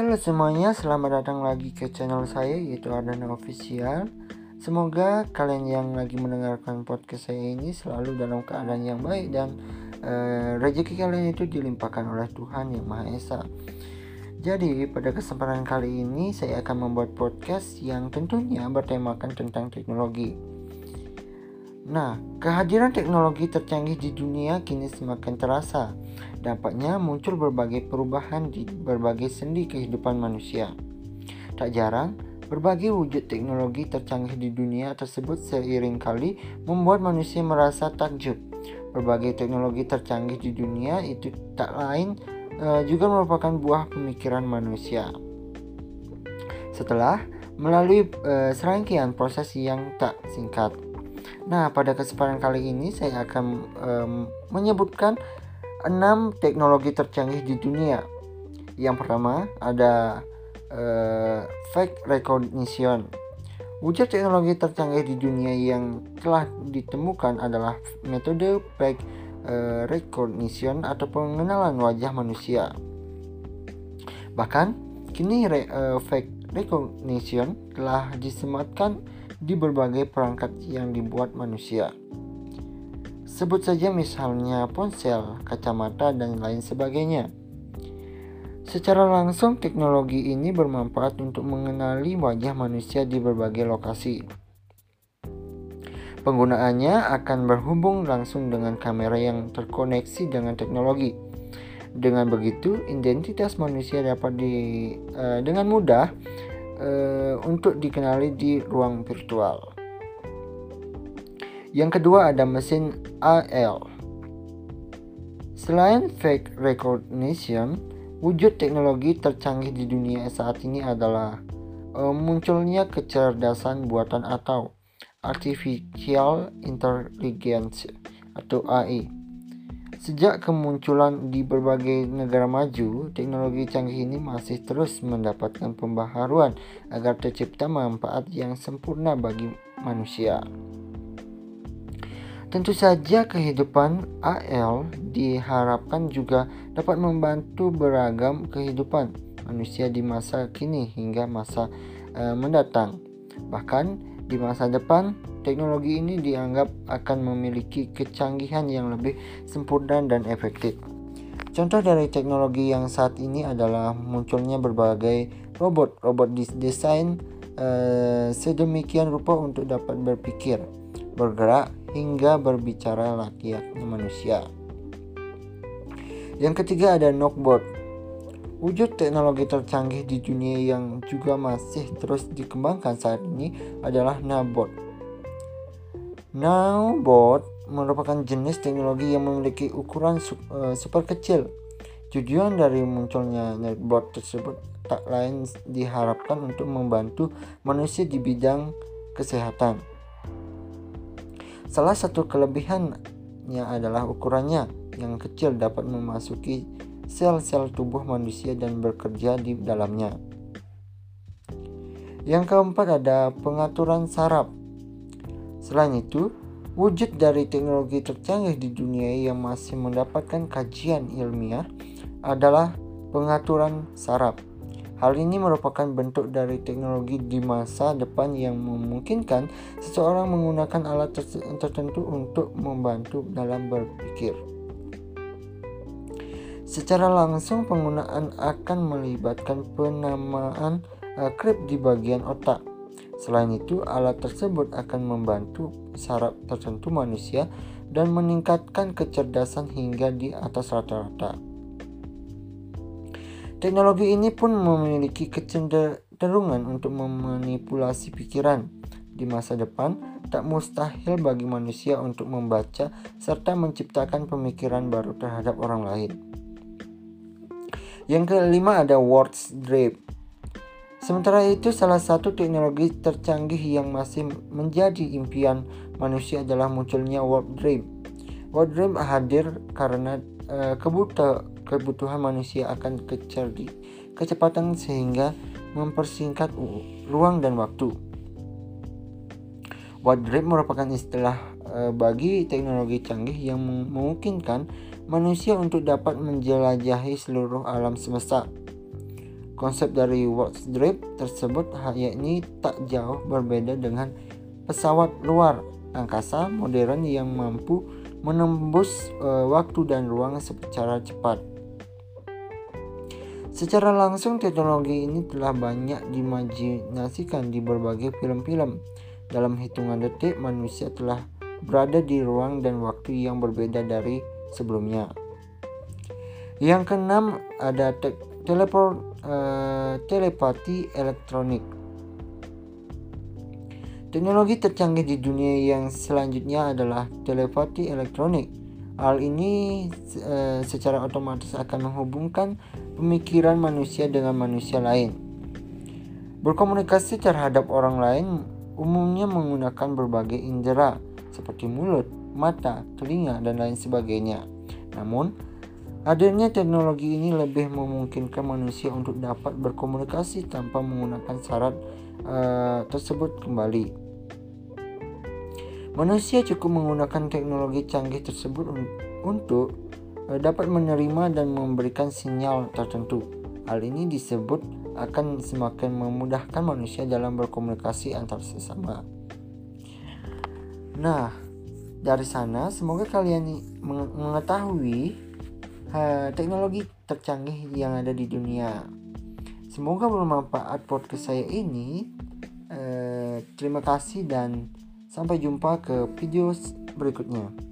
Halo semuanya, selamat datang lagi ke channel saya yaitu Ardana Official. Semoga kalian yang lagi mendengarkan podcast saya ini selalu dalam keadaan yang baik dan uh, rezeki kalian itu dilimpahkan oleh Tuhan Yang Maha Esa. Jadi pada kesempatan kali ini saya akan membuat podcast yang tentunya bertemakan tentang teknologi. Nah, kehadiran teknologi tercanggih di dunia kini semakin terasa Dampaknya muncul berbagai perubahan di berbagai sendi kehidupan manusia. Tak jarang, berbagai wujud teknologi tercanggih di dunia tersebut seiring kali membuat manusia merasa takjub. Berbagai teknologi tercanggih di dunia itu tak lain e, juga merupakan buah pemikiran manusia. Setelah melalui e, serangkaian proses yang tak singkat. Nah, pada kesempatan kali ini saya akan e, menyebutkan 6 teknologi tercanggih di dunia. Yang pertama ada uh, fake recognition. Wujud teknologi tercanggih di dunia yang telah ditemukan adalah metode fake uh, recognition atau pengenalan wajah manusia. Bahkan kini re, uh, fake recognition telah disematkan di berbagai perangkat yang dibuat manusia. Sebut saja misalnya ponsel, kacamata, dan lain sebagainya. Secara langsung, teknologi ini bermanfaat untuk mengenali wajah manusia di berbagai lokasi. Penggunaannya akan berhubung langsung dengan kamera yang terkoneksi dengan teknologi. Dengan begitu, identitas manusia dapat di, uh, dengan mudah uh, untuk dikenali di ruang virtual. Yang kedua ada mesin AL. Selain fake recognition, wujud teknologi tercanggih di dunia saat ini adalah uh, munculnya kecerdasan buatan atau artificial intelligence atau AI. Sejak kemunculan di berbagai negara maju, teknologi canggih ini masih terus mendapatkan pembaharuan agar tercipta manfaat yang sempurna bagi manusia. Tentu saja kehidupan AL diharapkan juga dapat membantu beragam kehidupan manusia di masa kini hingga masa uh, mendatang. Bahkan di masa depan, teknologi ini dianggap akan memiliki kecanggihan yang lebih sempurna dan efektif. Contoh dari teknologi yang saat ini adalah munculnya berbagai robot. Robot didesain uh, sedemikian rupa untuk dapat berpikir, bergerak, hingga berbicara layaknya manusia. Yang ketiga ada knockbot. Wujud teknologi tercanggih di dunia yang juga masih terus dikembangkan saat ini adalah Nabot. Nowbot merupakan jenis teknologi yang memiliki ukuran uh, super kecil. Tujuan dari munculnya Nabot tersebut tak lain diharapkan untuk membantu manusia di bidang kesehatan. Salah satu kelebihannya adalah ukurannya yang kecil dapat memasuki sel-sel tubuh manusia dan bekerja di dalamnya. Yang keempat ada pengaturan saraf. Selain itu, wujud dari teknologi tercanggih di dunia yang masih mendapatkan kajian ilmiah adalah pengaturan saraf. Hal ini merupakan bentuk dari teknologi di masa depan yang memungkinkan seseorang menggunakan alat tertentu untuk membantu dalam berpikir. Secara langsung penggunaan akan melibatkan penamaan uh, krip di bagian otak. Selain itu, alat tersebut akan membantu saraf tertentu manusia dan meningkatkan kecerdasan hingga di atas rata-rata. Teknologi ini pun memiliki kecenderungan untuk memanipulasi pikiran. Di masa depan, tak mustahil bagi manusia untuk membaca serta menciptakan pemikiran baru terhadap orang lain. Yang kelima ada words drive. Sementara itu, salah satu teknologi tercanggih yang masih menjadi impian manusia adalah munculnya word drive. Word drive hadir karena uh, kebutuhan manusia akan kecerdi, kecepatan sehingga mempersingkat ruang dan waktu. Warp drive merupakan istilah e, bagi teknologi canggih yang memungkinkan manusia untuk dapat menjelajahi seluruh alam semesta. Konsep dari watch drip tersebut yakni tak jauh berbeda dengan pesawat luar angkasa modern yang mampu menembus uh, waktu dan ruang secara cepat. Secara langsung teknologi ini telah banyak dimajinasikan di berbagai film-film. Dalam hitungan detik manusia telah berada di ruang dan waktu yang berbeda dari sebelumnya. Yang keenam ada te teleport, uh, telepati elektronik. Teknologi tercanggih di dunia yang selanjutnya adalah telepati elektronik. Hal ini uh, secara otomatis akan menghubungkan pemikiran manusia dengan manusia lain. Berkomunikasi terhadap orang lain umumnya menggunakan berbagai indera seperti mulut, mata, telinga, dan lain sebagainya. Namun, adanya teknologi ini lebih memungkinkan manusia untuk dapat berkomunikasi tanpa menggunakan syarat uh, tersebut kembali. Manusia cukup menggunakan teknologi canggih tersebut un untuk Eh, dapat menerima dan memberikan sinyal tertentu. Hal ini disebut akan semakin memudahkan manusia dalam berkomunikasi antar sesama. Nah, dari sana semoga kalian mengetahui uh, teknologi tercanggih yang ada di dunia. Semoga bermanfaat podcast saya ini. Uh, terima kasih dan sampai jumpa ke video berikutnya.